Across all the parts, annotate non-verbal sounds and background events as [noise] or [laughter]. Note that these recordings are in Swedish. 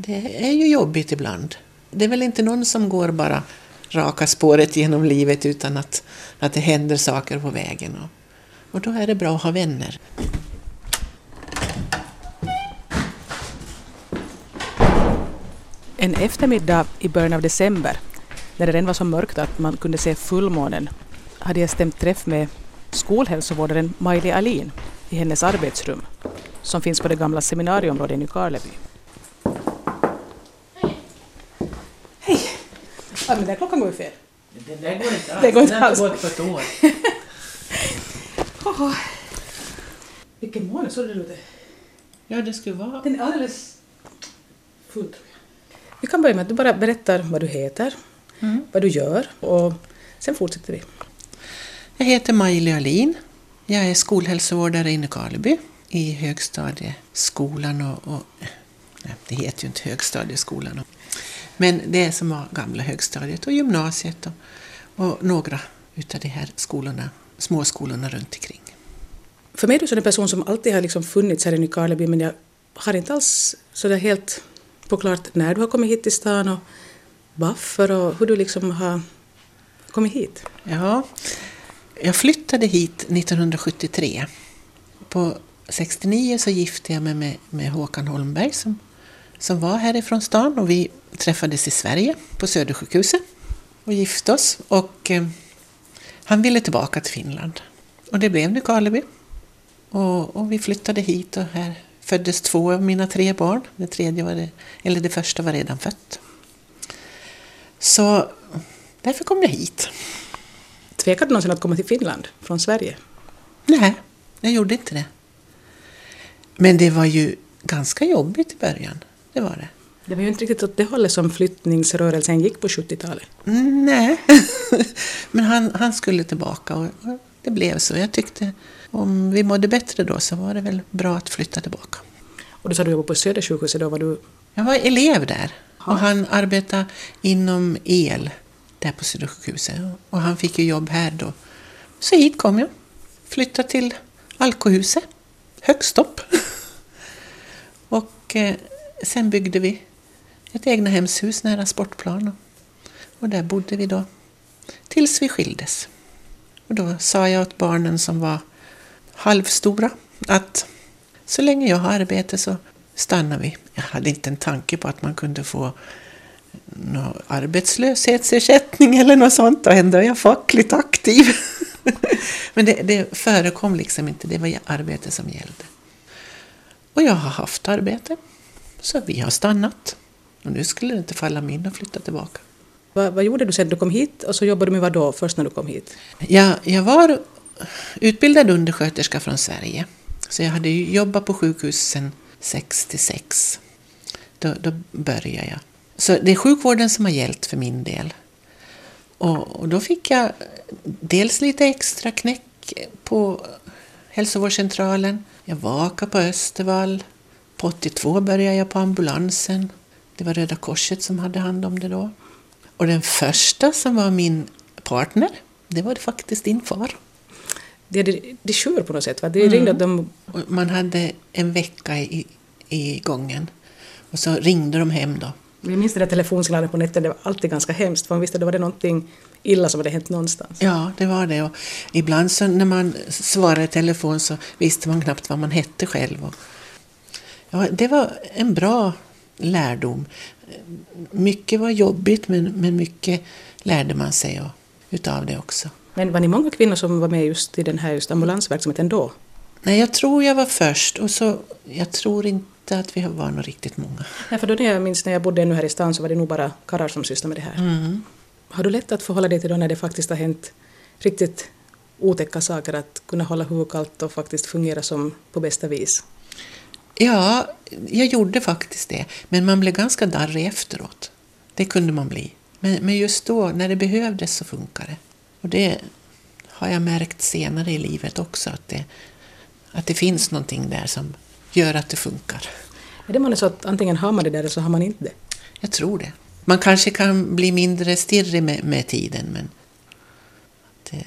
det är ju jobbigt ibland. Det är väl inte någon som går bara raka spåret genom livet utan att, att det händer saker på vägen. Och, och då är det bra att ha vänner. En eftermiddag i början av december, när det redan var så mörkt att man kunde se fullmånen, hade jag stämt träff med skolhälsovårdaren Maj-Li Alin i hennes arbetsrum, som finns på det gamla seminarieområdet i Nykarleby. Ja, men den klockan går ju fel. Den där går inte alls. Det går inte Den har alls. gått på ett år. [laughs] Oh. Vilken måne såg det ut? Ja, det skulle vara... Den är alldeles full tror jag. Vi kan börja med att du bara berättar vad du heter, vad du gör och sen fortsätter vi. Jag heter Maj-Li Alin. Jag är skolhälsovårdare i Nykarleby i högstadieskolan och, och nej, det heter ju inte högstadieskolan. Men det är som var gamla högstadiet och gymnasiet och, och några utav de här skolorna, småskolorna runt omkring. För mig är du en person som alltid har liksom funnits här i Nykarleby men jag har inte alls så där helt på klart när du har kommit hit till stan och varför och hur du liksom har kommit hit. Ja, jag flyttade hit 1973. På 69 så gifte jag mig med, med Håkan Holmberg som, som var härifrån stan och vi träffades i Sverige på Södersjukhuset och gifte oss. Och eh, han ville tillbaka till Finland. Och det blev Nykarleby. Och, och vi flyttade hit och här föddes två av mina tre barn. Det, tredje var det, eller det första var redan fött. Så därför kom jag hit. Tvekade du någonsin att komma till Finland från Sverige? Nej, jag gjorde inte det. Men det var ju ganska jobbigt i början. Det var det. Det var ju inte riktigt åt det hållet som flyttningsrörelsen gick på 70-talet. Mm, Nej, [laughs] men han, han skulle tillbaka och det blev så. Jag tyckte om vi mådde bättre då så var det väl bra att flytta tillbaka. Och du sa du jobbade på Södersjukhuset, då var du... Jag var elev där och han arbetade inom el där på Södersjukhuset och han fick ju jobb här då. Så hit kom jag. Flyttade till Alkohuset, högst upp. [laughs] Och eh, sen byggde vi ett egna hemshus nära sportplan och, och där bodde vi då tills vi skildes. Och då sa jag åt barnen som var halvstora att så länge jag har arbete så stannar vi. Jag hade inte en tanke på att man kunde få någon arbetslöshetsersättning eller något sånt och ändå är jag fackligt aktiv. [laughs] Men det, det förekom liksom inte, det var arbete som gällde. Och jag har haft arbete, så vi har stannat. Och nu skulle det inte falla mig in att flytta tillbaka. Vad, vad gjorde du sen du kom hit och så jobbade du med vad då först när du kom hit? Jag, jag var utbildad undersköterska från Sverige. Så jag hade jobbat på sjukhus sedan 66. Då, då började jag. Så det är sjukvården som har gällt för min del. Och, och då fick jag dels lite extra knäck på hälsovårdscentralen. Jag vakade på Östervall. På 82 började jag på ambulansen. Det var Röda Korset som hade hand om det då. Och den första som var min partner, det var faktiskt din far. Det är de, de sure på något sätt, va? De ringde att de... Man hade en vecka i, i gången. Och så ringde de hem då. Jag minns det där telefonsignalet på nätet, det var alltid ganska hemskt för man visste att det var det någonting illa som hade hänt någonstans. Ja, det var det. Och ibland så när man svarade i telefon så visste man knappt vad man hette själv. Och ja, det var en bra lärdom. Mycket var jobbigt men, men mycket lärde man sig utav det också. Men var ni många kvinnor som var med just i den här just ambulansverksamheten då? Nej, jag tror jag var först och så jag tror inte att vi var nog riktigt många. Ja, för då när jag minns när jag bodde ännu här i stan så var det nog bara karlar som sysslade med det här. Mm. Har du lätt att förhålla dig till då när det faktiskt har hänt riktigt otäcka saker, att kunna hålla huvudet kallt och faktiskt fungera som på bästa vis? Ja, jag gjorde faktiskt det. Men man blev ganska darrig efteråt. Det kunde man bli. Men, men just då, när det behövdes, så funkar det. Och det har jag märkt senare i livet också, att det, att det finns någonting där som gör att det funkar. Är det månne så att antingen har man det där eller så har man inte det? Jag tror det. Man kanske kan bli mindre stirrig med, med tiden, men det,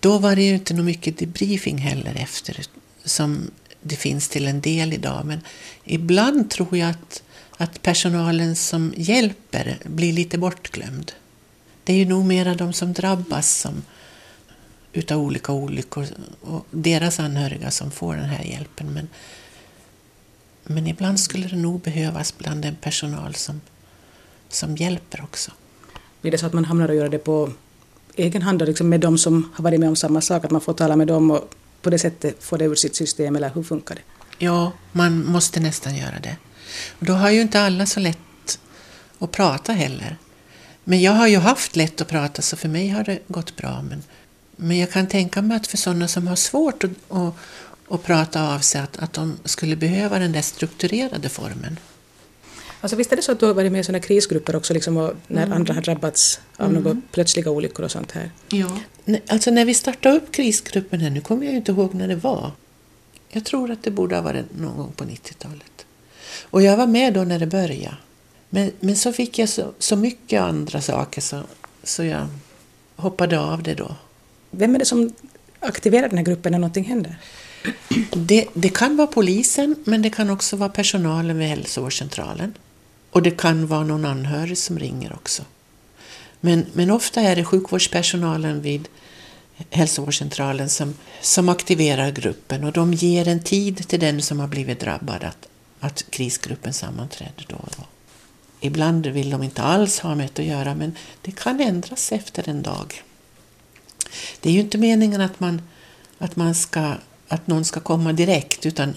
då var det ju inte nog mycket debriefing heller efter, som det finns till en del idag. Men ibland tror jag att, att personalen som hjälper blir lite bortglömd. Det är ju nog mera de som drabbas som, utav olika olyckor och deras anhöriga som får den här hjälpen. Men, men ibland skulle det nog behövas bland den personal som, som hjälper också. Blir det så att man hamnar och gör det på egen hand liksom med de som har varit med om samma sak, att man får tala med dem och på det sättet få det ur sitt system, eller hur funkar det? Ja, man måste nästan göra det. Och då har ju inte alla så lätt att prata heller. Men jag har ju haft lätt att prata, så för mig har det gått bra. Men, men jag kan tänka mig att för sådana som har svårt att, att, att prata av sig, att, att de skulle behöva den där strukturerade formen. Alltså visst är det så att du har varit med i sådana krisgrupper också, liksom, när mm. andra har drabbats av mm. några plötsliga olyckor och sånt här? Ja. Alltså när vi startade upp krisgruppen här, nu kommer jag inte ihåg när det var. Jag tror att det borde ha varit någon gång på 90-talet. Och jag var med då när det började. Men, men så fick jag så, så mycket andra saker så, så jag hoppade av det då. Vem är det som aktiverar den här gruppen när någonting händer? Det, det kan vara polisen, men det kan också vara personalen vid hälsovårdscentralen. Och det kan vara någon anhörig som ringer också. Men, men ofta är det sjukvårdspersonalen vid hälsovårdscentralen som, som aktiverar gruppen och de ger en tid till den som har blivit drabbad att, att krisgruppen sammanträder då och då. Ibland vill de inte alls ha med det att göra men det kan ändras efter en dag. Det är ju inte meningen att, man, att, man ska, att någon ska komma direkt utan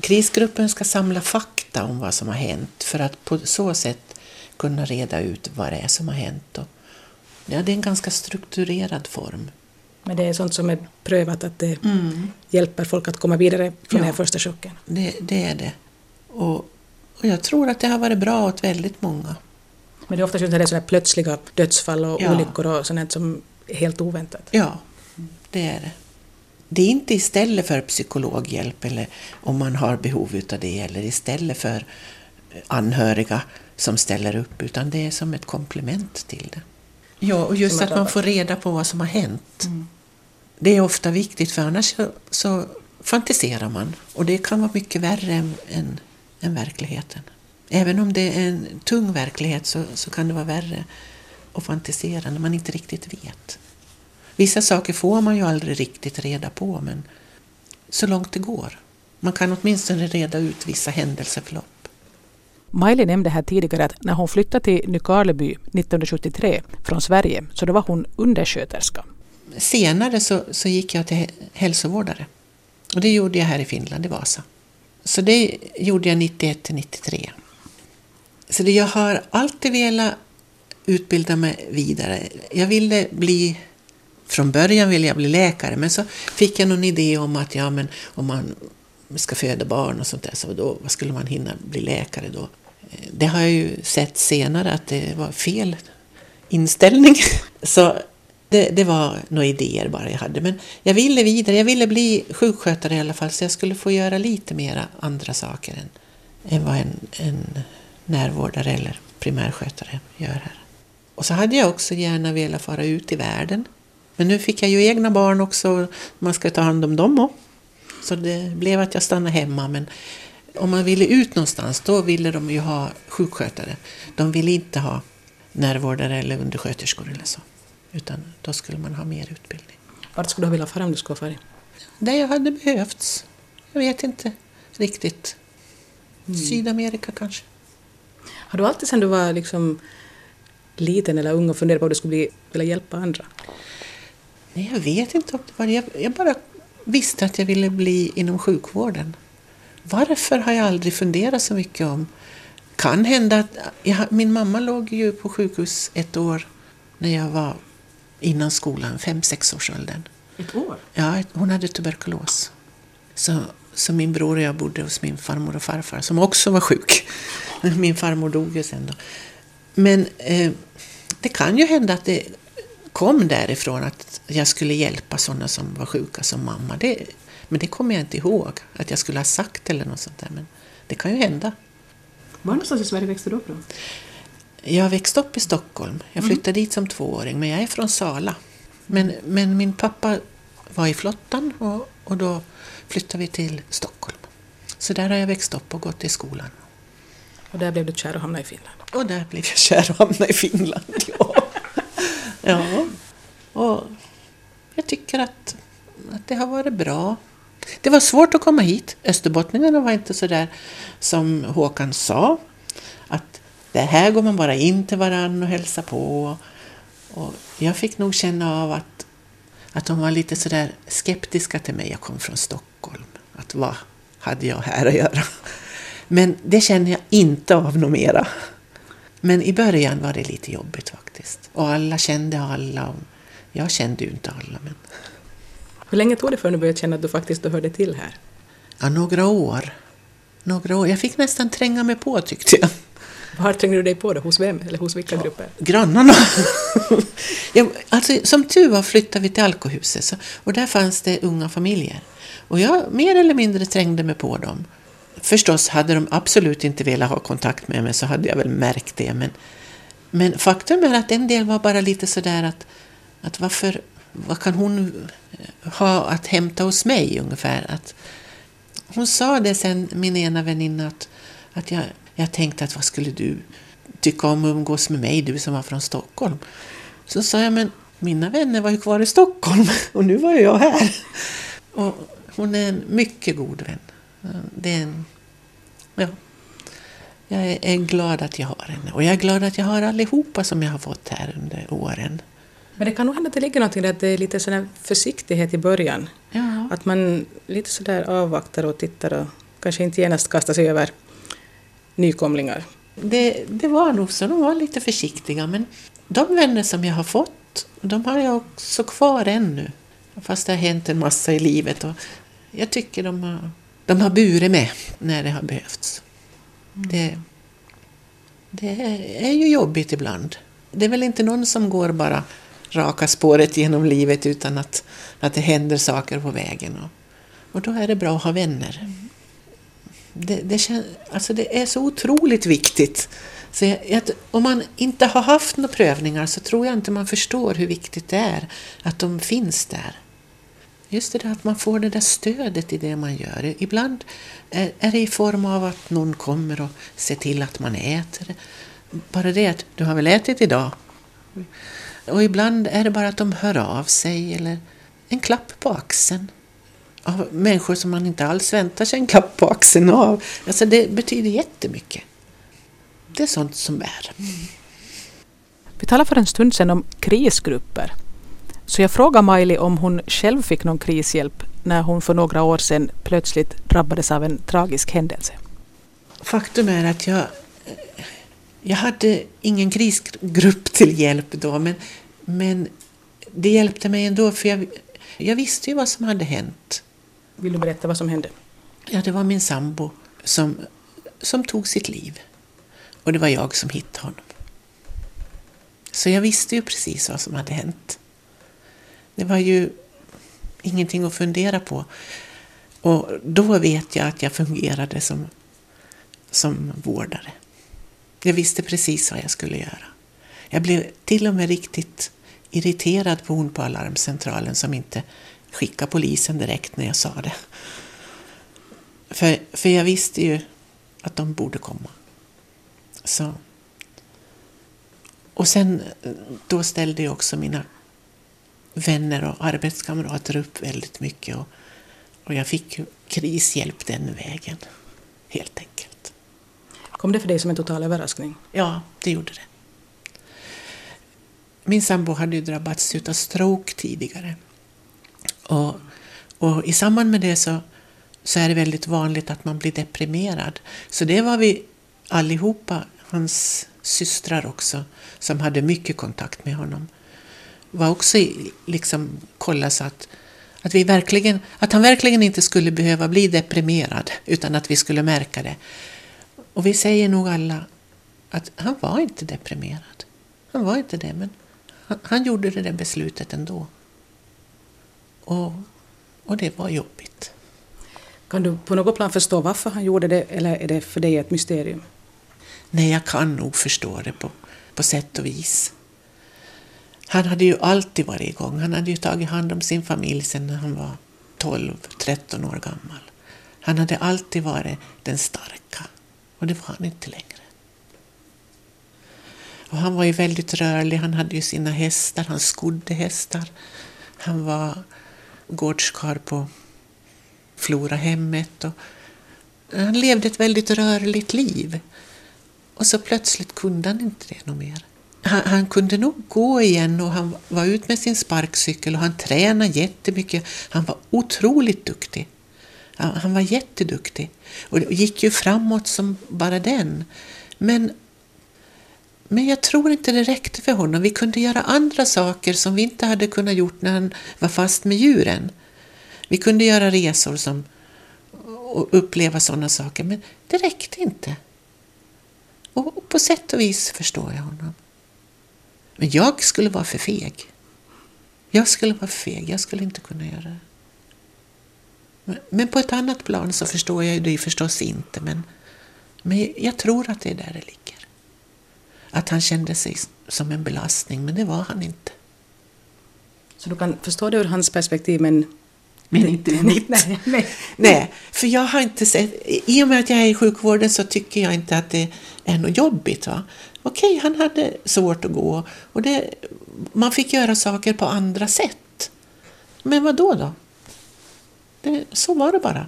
krisgruppen ska samla fakta om vad som har hänt för att på så sätt kunna reda ut vad det är som har hänt. Och, ja, det är en ganska strukturerad form. Men det är sånt som är prövat att det mm. hjälper folk att komma vidare från ja, den här första chocken? Det, det är det. Och, och, jag tror att det har varit bra åt väldigt många. Men det är ofta så det är plötsliga dödsfall och ja. olyckor och sånt som är helt oväntat? Ja, det är det. Det är inte istället för psykologhjälp eller om man har behov av det eller istället för anhöriga som ställer upp utan det är som ett komplement till det. Ja, och just att man får reda på vad som har hänt. Mm. Det är ofta viktigt för annars så, så, fantiserar man och det kan vara mycket värre än, än, än, verkligheten. Även om det är en tung verklighet så, så kan det vara värre att fantisera när man inte riktigt vet. Vissa saker får man ju aldrig riktigt reda på men så långt det går. Man kan åtminstone reda ut vissa händelseförlopp. Miley nämnde här tidigare att när hon flyttade till Nykarleby 1973 från Sverige så då var hon undersköterska. Senare så, så gick jag till hälsovårdare. Och det gjorde jag här i Finland, i Vasa. Så det gjorde jag 91 till 93. Så det, jag har alltid velat utbilda mig vidare. Jag ville bli från början ville jag bli läkare men så fick jag någon idé om att ja, men om man ska föda barn och sånt där så då vad skulle man hinna bli läkare då? Det har jag ju sett senare att det var fel inställning. [laughs] Så det, det, var några idéer bara jag hade. Men jag ville vidare, jag ville bli sjukskötare i alla fall så jag skulle få göra lite mera andra saker än, än vad en, en närvårdare eller primärskötare gör här. Och så hade jag också gärna velat fara ut i världen. Men nu fick jag ju egna barn också, man ska ta hand om dem också. Så det blev att jag stannade hemma. Men om man ville ut någonstans, då ville de ju ha sjukskötare. De ville inte ha närvårdare eller undersköterskor eller så. Utan då skulle man ha mer utbildning. Vart skulle du vilja fara om du skulle fara? Där jag hade behövts. Jag vet inte riktigt. Mm. Sydamerika kanske. Har du alltid sedan du var liksom liten eller ung och funderat på att du skulle bli, vilja hjälpa andra? Nej, jag vet inte om det var jag, jag bara visste att jag ville bli inom sjukvården. Varför har jag aldrig funderat så mycket om. Kan hända att... Jag, min mamma låg ju på sjukhus ett år när jag var innan skolan, fem sex års åldern. Ett år? Ja, hon hade tuberkulos. Så, så min bror och jag bodde hos min farmor och farfar som också var sjuk. [laughs] Min farmor dog ju sen då. Men eh, det kan ju hända att det kom därifrån att jag skulle hjälpa sådana som var sjuka som mamma. Det, men det kommer jag inte ihåg att jag skulle ha sagt eller något sånt där. Men det kan ju hända. Var någonstans i Sverige växte du upp då? Jag växte upp i Stockholm. Jag mm. flyttade mm. dit som tvååring, men jag är från Sala. Men, men min pappa var i flottan och, och då flyttade vi till Stockholm. Så där har jag växt upp och gått i skolan. Och där blev du kär och hamnade i Finland? Och där blev jag kär och hamnade i Finland, [laughs] ja. ja. Och jag tycker att, att det har varit bra. Det var svårt att komma hit. Österbottningarna var inte så där som Håkan sa. Att det här går man bara in till varann och hälsar på. Och jag fick nog känna av att, att de var lite sådär skeptiska till mig. Jag kom från Stockholm. Att vad hade jag här att göra? Men det känner jag inte av något mera. Men i början var det lite jobbigt faktiskt. Och alla kände alla. Jag kände ju inte alla. Men... Hur länge tog det för du började känna att du faktiskt hörde till här? Ja, några år. Några år. Jag fick nästan tränga mig på tyckte jag. Var trängde du dig på då? Hos vem? Eller hos vilka grupper? Grannarna. [laughs] jag, alltså, som tur var flyttade vi till Alkohuset så, och där fanns det unga familjer. Och jag mer eller mindre trängde mig på dem. Förstås, hade de absolut inte velat ha kontakt med mig så hade jag väl märkt det. Men, men faktum är att en del var bara lite sådär att, att varför, vad kan hon eh, ha att hämta hos mig ungefär? Att, hon sa det sen, min ena väninna, att, att jag, jag tänkte att vad skulle du tycka om att umgås med mig, du som var från Stockholm? Så sa jag, men mina vänner var ju kvar i Stockholm [laughs] och nu var jag här. Och hon är en mycket god vän. Det är en, ja, jag är glad att jag har henne. Och jag är glad att jag har allihopa som jag har fått här under åren. Men det kan nog hända att det ligger någonting där, att det är lite sån försiktighet i början. Ja. Att man lite sådär avvaktar och tittar och kanske inte genast kastar sig över nykomlingar. Det, det var nog så, de var lite försiktiga. Men de vänner som jag har fått, de har jag också kvar ännu. Fast det har hänt en massa i livet. Och jag tycker de har, de har burit med när det har behövts. Mm. Det, det är ju jobbigt ibland. Det är väl inte någon som går bara raka spåret genom livet utan att, att det händer saker på vägen. Och, och då är det bra att ha vänner. Det, det, kän, alltså det är så otroligt viktigt. Så jag, om man inte har haft några prövningar så tror jag inte man förstår hur viktigt det är att de finns där. Just det där att man får det där stödet i det man gör. Ibland är, är det i form av att någon kommer och ser till att man äter. Bara det att du har väl ätit idag? Och ibland är det bara att de hör av sig eller en klapp på axeln. Av människor som man inte alls väntar sig en klapp på axeln av. Alltså det betyder jättemycket. Det är sånt som bär. Vi talade för en stund sedan om krisgrupper. Så jag frågade Miley om hon själv fick någon krishjälp när hon för några år sedan plötsligt drabbades av en tragisk händelse. Faktum är att jag, jag hade ingen krisgrupp till hjälp då, men, men det hjälpte mig ändå för jag, jag visste ju vad som hade hänt. Vill du berätta vad som hände? Ja, det var min sambo som, som tog sitt liv. Och det var jag som hittade honom. Så jag visste ju precis vad som hade hänt. Det var ju ingenting att fundera på. Och då vet jag att jag fungerade som, som vårdare. Jag visste precis vad jag skulle göra. Jag blev till och med riktigt irriterad på hon på alarmcentralen som inte skickade polisen direkt när jag sa det. För, för jag visste ju att de borde komma. Så. Och sen då ställde jag också mina vänner och arbetskamrater upp väldigt mycket. Och, och jag fick krishjälp den vägen, helt enkelt. Kom det för dig som en total överraskning? Ja, det gjorde det. Min sambo hade ju drabbats av stroke tidigare. Och, och i samband med det så, så är det väldigt vanligt att man blir deprimerad. Så det var vi allihopa, hans systrar också, som hade mycket kontakt med honom var också liksom kolla så att, att, vi verkligen, att han verkligen inte skulle behöva bli deprimerad utan att vi skulle märka det. Och vi säger nog alla att han var inte deprimerad. Han var inte det, men han, han gjorde det där beslutet ändå. Och, och det var jobbigt. Kan du på något plan förstå varför han gjorde det eller är det för dig ett mysterium? Nej, jag kan nog förstå det på, på sätt och vis. Han hade ju alltid varit igång. Han hade ju tagit hand om sin familj sedan han var 12-13 år gammal. Han hade alltid varit den starka och det var han inte längre. Och han var ju väldigt rörlig. Han hade ju sina hästar, han skodde hästar. Han var gårdskar på Florahemmet. Och han levde ett väldigt rörligt liv. Och så plötsligt kunde han inte det något mer. Han, han, kunde nog gå igen och han var ut med sin sparkcykel och han tränade jättemycket. Han var otroligt duktig. Han, var jätteduktig och gick ju framåt som bara den. Men, men jag tror inte det räckte för honom. Vi kunde göra andra saker som vi inte hade kunnat gjort när han var fast med djuren. Vi kunde göra resor som, och uppleva sådana saker, men det räckte inte. Och på sätt och vis förstår jag honom. Men jag skulle vara för feg. Jag skulle vara för feg, jag skulle inte kunna göra det. Men på ett annat plan så förstår jag det förstås inte, men, men jag tror att det är där det ligger. Att han kände sig som en belastning, men det var han inte. Så du kan förstå det ur hans perspektiv, men men inte [laughs] mitt. Nej, nej. nej, för jag har inte sett, i och med att jag är i sjukvården så tycker jag inte att det är något jobbigt. Va? Okej, han hade svårt att gå och det, man fick göra saker på andra sätt. Men vad då? då? Det, så var det bara.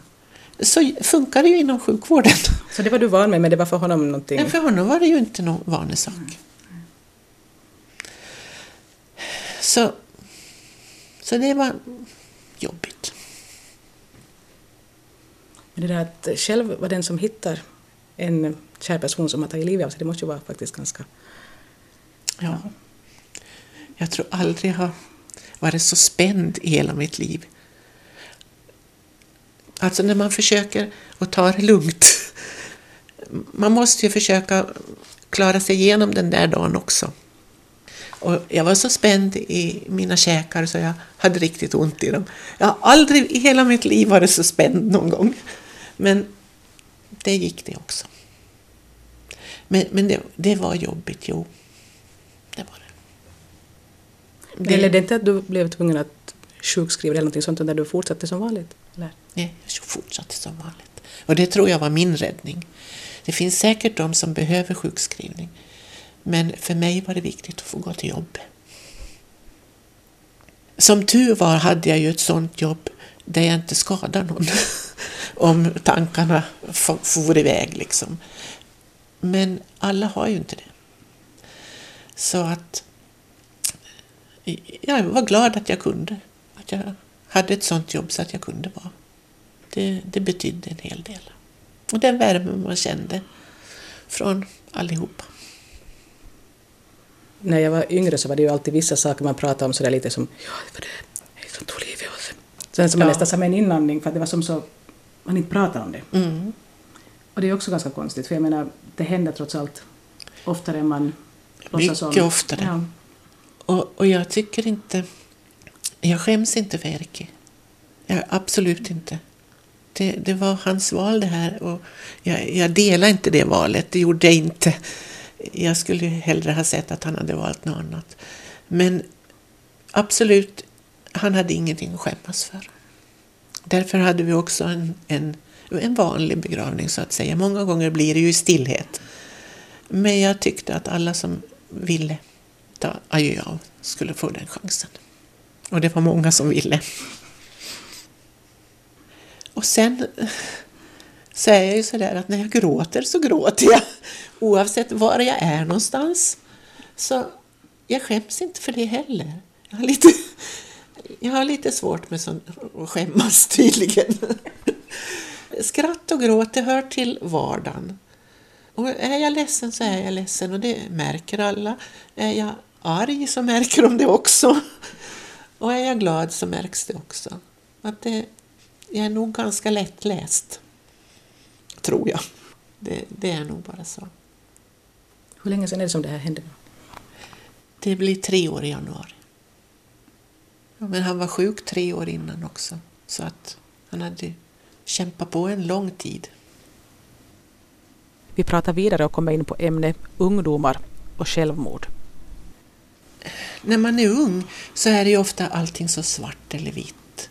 Så funkar det ju inom sjukvården. Så det var du van med, men det var för honom någonting? Nej, för honom var det ju inte någon vanlig sak. Så, så det var jobbigt. Men det där att själv vara den som hittar en kär person som har tagit livet av sig, det måste ju vara faktiskt ganska... Ja. Jag tror aldrig jag har varit så spänd i hela mitt liv. Alltså när man försöker att ta det lugnt. Man måste ju försöka klara sig igenom den där dagen också. Och jag var så spänd i mina käkar så jag hade riktigt ont i dem. Jag har aldrig i hela mitt liv varit så spänd någon gång. Men det gick det också. Men, men det, det var jobbigt, jo. Det var det. det. Det inte att du blev tvungen att sjukskriva eller någonting sånt, där du fortsatte som vanligt? Eller? Nej, jag fortsatte som vanligt. Och det tror jag var min räddning. Det finns säkert de som behöver sjukskrivning. Men för mig var det viktigt att få gå till jobb. Som tur var hade jag ju ett sånt jobb där jag inte skadar någon. [laughs] Om tankarna for iväg liksom. Men alla har ju inte det. Så att jag var glad att jag kunde. Att jag hade ett sånt jobb så att jag kunde vara. Det, det betydde en hel del. Och den värme man kände från allihopa när jag var yngre så var det ju alltid vissa saker man pratade om sådär lite som ja, det var det som tog livet av sig. Sen som ja. man nästan sa med en inandning för att det var som så man inte pratade om det. Mm. Och det är också ganska konstigt för jag menar det händer trots allt oftare än man låtsas om. Mycket oftare. Ja. Och, och jag tycker inte, jag skäms inte för Erki. Jag, absolut inte. Det, det var hans val det här och jag, jag delar inte det valet, det gjorde jag inte. Jag skulle hellre ha sett att han hade valt något annat. Men absolut, han hade ingenting att skämmas för. Därför hade vi också en, en, en vanlig begravning så att säga. Många gånger blir det ju i stillhet. Men jag tyckte att alla som ville ta adjö av skulle få den chansen. Och det var många som ville. Och sen så är jag ju sådär att när jag gråter så gråter jag oavsett var jag är någonstans. Så jag skäms inte för det heller. Jag har lite, jag har lite svårt med sånt, att skämmas tydligen. Skratt och gråt, det hör till vardagen. Och är jag ledsen så är jag ledsen och det märker alla. Är jag arg så märker de det också. Och är jag glad så märks det också. Att det, jag är nog ganska lättläst tror jag. Det, det, är nog bara så. Hur länge sedan är det som det här hände? Det blir tre år i januari. Ja, men han var sjuk tre år innan också, så att han hade kämpat på en lång tid. Vi pratar vidare och kommer in på ämnet ungdomar och självmord. När man är ung så är det ju ofta allting så svart eller vitt.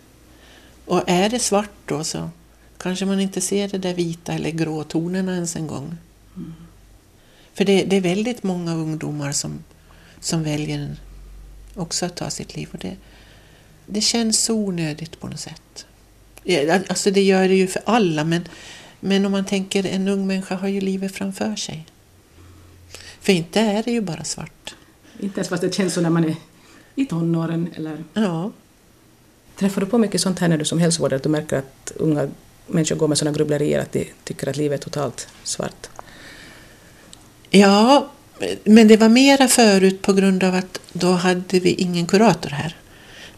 Och är det svart då så kanske man inte ser det där vita eller gråtonerna ens en gång. Mm. För det, det, är väldigt många ungdomar som, som väljer också att ta sitt liv. Och det, det känns så onödigt på något sätt. Alltså det gör det ju för alla men, men om man tänker en ung människa har ju livet framför sig. För inte är det ju bara svart. Inte ens fast det känns så när man är i tonåren eller... Ja. Träffar du på mycket sånt här när du som hälsovårdare att du märker att unga människor går med sådana grubblerier att de tycker att livet är totalt svart? Ja, men det var mera förut på grund av att då hade vi ingen kurator här.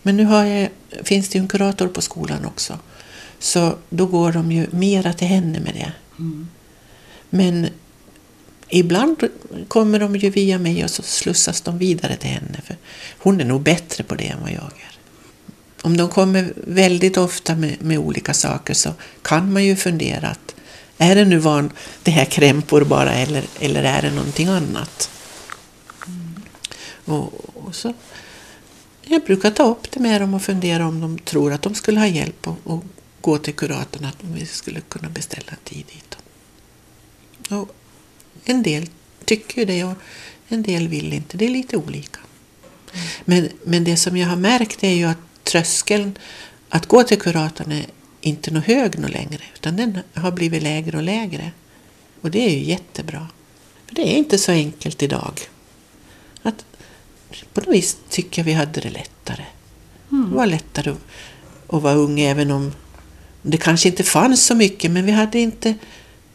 Men nu jag, finns det ju en kurator på skolan också. Så då går de ju mera till henne med det. Mm. Men ibland kommer de ju via mig och så slussas de vidare till henne. För hon är nog bättre på det än vad jag är. Om de kommer väldigt ofta med, med olika saker så kan man ju fundera att är det nu van, det här krämpor bara eller, eller är det någonting annat? Mm. Och, och, så jag brukar ta upp det med dem och fundera om de tror att de skulle ha hjälp och, och gå till kuratorn att vi skulle kunna beställa en tid dit. Och en del tycker ju det och en del vill inte. Det är lite olika. Mm. Men, men det som jag har märkt är ju att tröskeln att gå till kuratorn är inte något hög något längre utan den har blivit lägre och lägre. Och det är ju jättebra. För det är inte så enkelt idag. Att på något vis tycker jag vi hade det lättare. Mm. Det var lättare att, att vara ung även om det kanske inte fanns så mycket men vi hade inte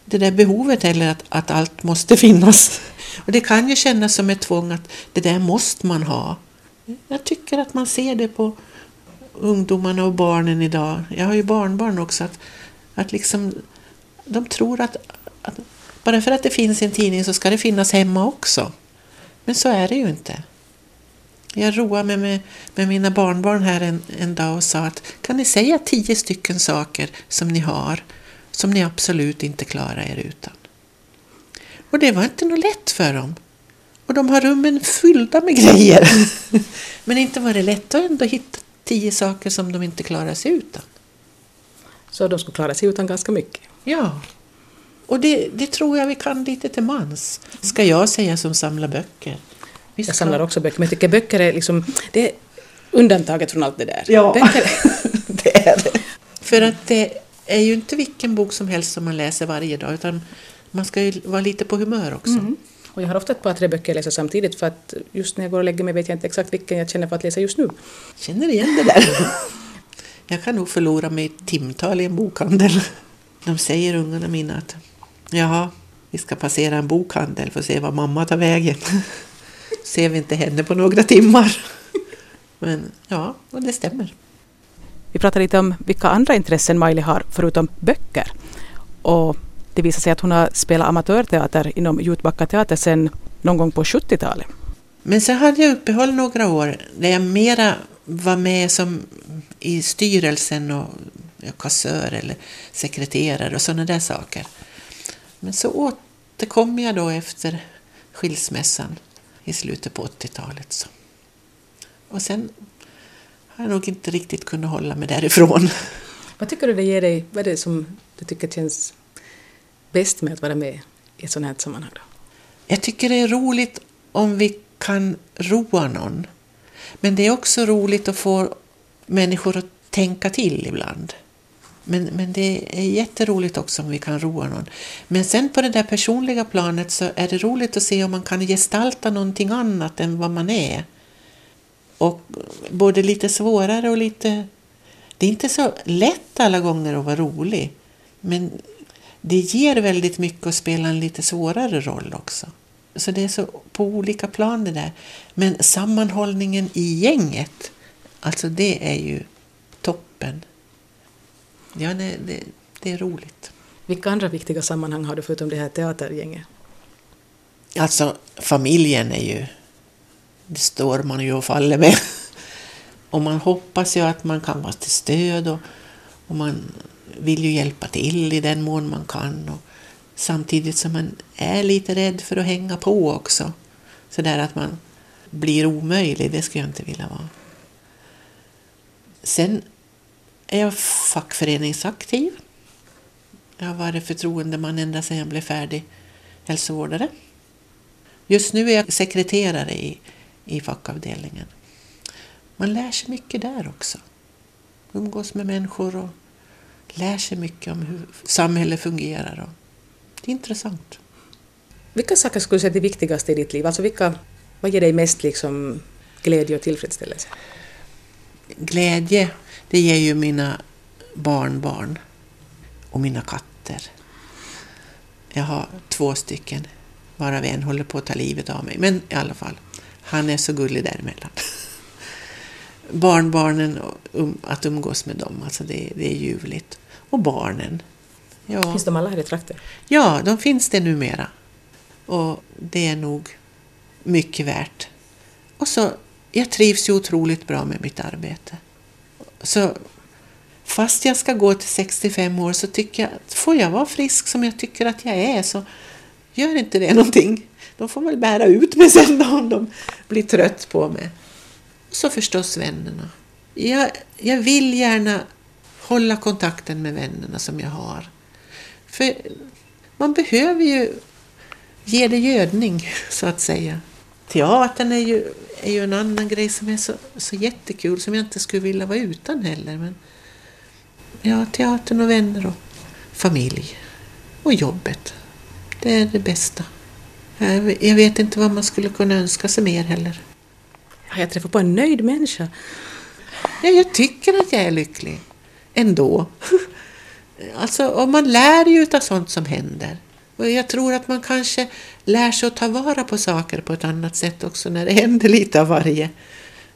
det där behovet heller att, att allt måste finnas. Och det kan ju kännas som ett tvång att det där måste man ha. Jag tycker att man ser det på ungdomarna och barnen idag. Jag har ju barnbarn också. Att, att liksom, de tror att, att bara för att det finns en tidning så ska det finnas hemma också. Men så är det ju inte. Jag roade mig med, med mina barnbarn här en, en dag och sa att kan ni säga tio stycken saker som ni har som ni absolut inte klarar er utan? Och det var inte något lätt för dem. Och de har rummen fyllda med grejer. [laughs] Men inte var det lätt att ändå hitta tio saker som de inte klarar sig utan. Så de skulle klara sig utan ganska mycket? Ja. Och det, det tror jag vi kan lite till mans, ska jag säga som samlar böcker. Ska... Jag samlar också böcker, men jag tycker böcker är liksom, det är undantaget från allt det där. Ja, böcker... [laughs] [laughs] det är det. För att det är ju inte vilken bok som helst som man läser varje dag, utan man ska ju vara lite på humör också. Mm. Och jag har ofta ett par, tre böcker jag läser samtidigt för att just när jag går och lägger mig vet jag inte exakt vilken jag känner för att läsa just nu. Känner igen det där. [laughs] Jag kan nog förlora mig timtal i en bokhandel. De säger ungarna mina att jaha, vi ska passera en bokhandel för att se vad mamma tar vägen. [laughs] Ser vi inte henne på några timmar. [laughs] Men ja, och det stämmer. Vi pratar lite om vilka andra intressen Miley har förutom böcker. Och det visar sig att hon har spelat amatörteater inom Jutbacka teater sedan någon gång på 70-talet. Men så hade jag uppehåll några år där jag mera var med som i styrelsen och kassör eller sekreterare och sådana där saker. Men så återkom jag då efter skilsmässan i slutet på 80-talet. Och sen jag nog inte riktigt kunnat hålla mig därifrån. Vad tycker du det ger dig? Vad är det som du tycker känns bäst med att vara med i ett sådant här sammanhang? Då? Jag tycker det är roligt om vi kan roa någon. Men det är också roligt att få människor att tänka till ibland. Men, men det är jätteroligt också om vi kan roa någon. Men sen på det där personliga planet så är det roligt att se om man kan gestalta någonting annat än vad man är. Och både lite svårare och lite... Det är inte så lätt alla gånger att vara rolig. Men det ger väldigt mycket att spela en lite svårare roll också. Så det är så på olika plan det där. Men sammanhållningen i gänget, alltså det är ju toppen. Ja, det, det, det är roligt. Vilka andra viktiga sammanhang har du förutom det här teatergänget? Alltså familjen är ju, det står man ju och faller med. Och man hoppas ju att man kan vara till stöd och, och man vill ju hjälpa till i den mån man kan. Och samtidigt som man är lite rädd för att hänga på också. Så där att man blir omöjlig, det skulle jag inte vilja vara. Sen är jag fackföreningsaktiv. Jag har varit förtroendeman ända sedan jag blev färdig hälsovårdare. Just nu är jag sekreterare i, i fackavdelningen. Man lär sig mycket där också. Umgås med människor och lär sig mycket om hur samhället fungerar. Det är intressant. Vilka saker skulle du säga är det viktigaste i ditt liv? Alltså vilka, vad ger dig mest liksom glädje och tillfredsställelse? Glädje, det ger ju mina barnbarn och mina katter. Jag har två stycken, varav en håller på att ta livet av mig. Men i alla fall, han är så gullig däremellan. Barnbarnen, um, att umgås med dem, alltså det, det är ljuvligt. Och barnen. Ja. Finns de alla här i trakten? Ja, de finns det numera. Och det är nog mycket värt. Och så, jag trivs ju otroligt bra med mitt arbete. Så fast jag ska gå till 65 år så tycker jag att får jag vara frisk som jag tycker att jag är så gör inte det någonting. De får väl bära ut mig sen då om de blir trött på mig. Och så förstås vännerna. Jag, jag vill gärna hålla kontakten med vännerna som jag har. För man behöver ju ge det gödning, så att säga. Teatern är ju, är ju en annan grej som är så, så jättekul, som jag inte skulle vilja vara utan heller. Men ja, teatern och vänner och familj. Och jobbet. Det är det bästa. Jag vet inte vad man skulle kunna önska sig mer heller. Jag träffar på en nöjd människa. Ja, jag tycker att jag är lycklig. Ändå. [laughs] Alltså, och man lär ju av sånt som händer. Och jag tror att man kanske lär sig att ta vara på saker på ett annat sätt också när det [laughs] händer lite av varje.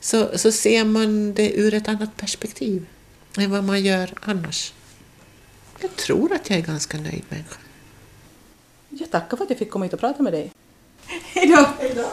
Så, så ser man det ur ett annat perspektiv än vad man gör annars. Jag tror att jag är ganska nöjd människa. Jag tackar för att jag fick komma hit och prata med dig. Hej då!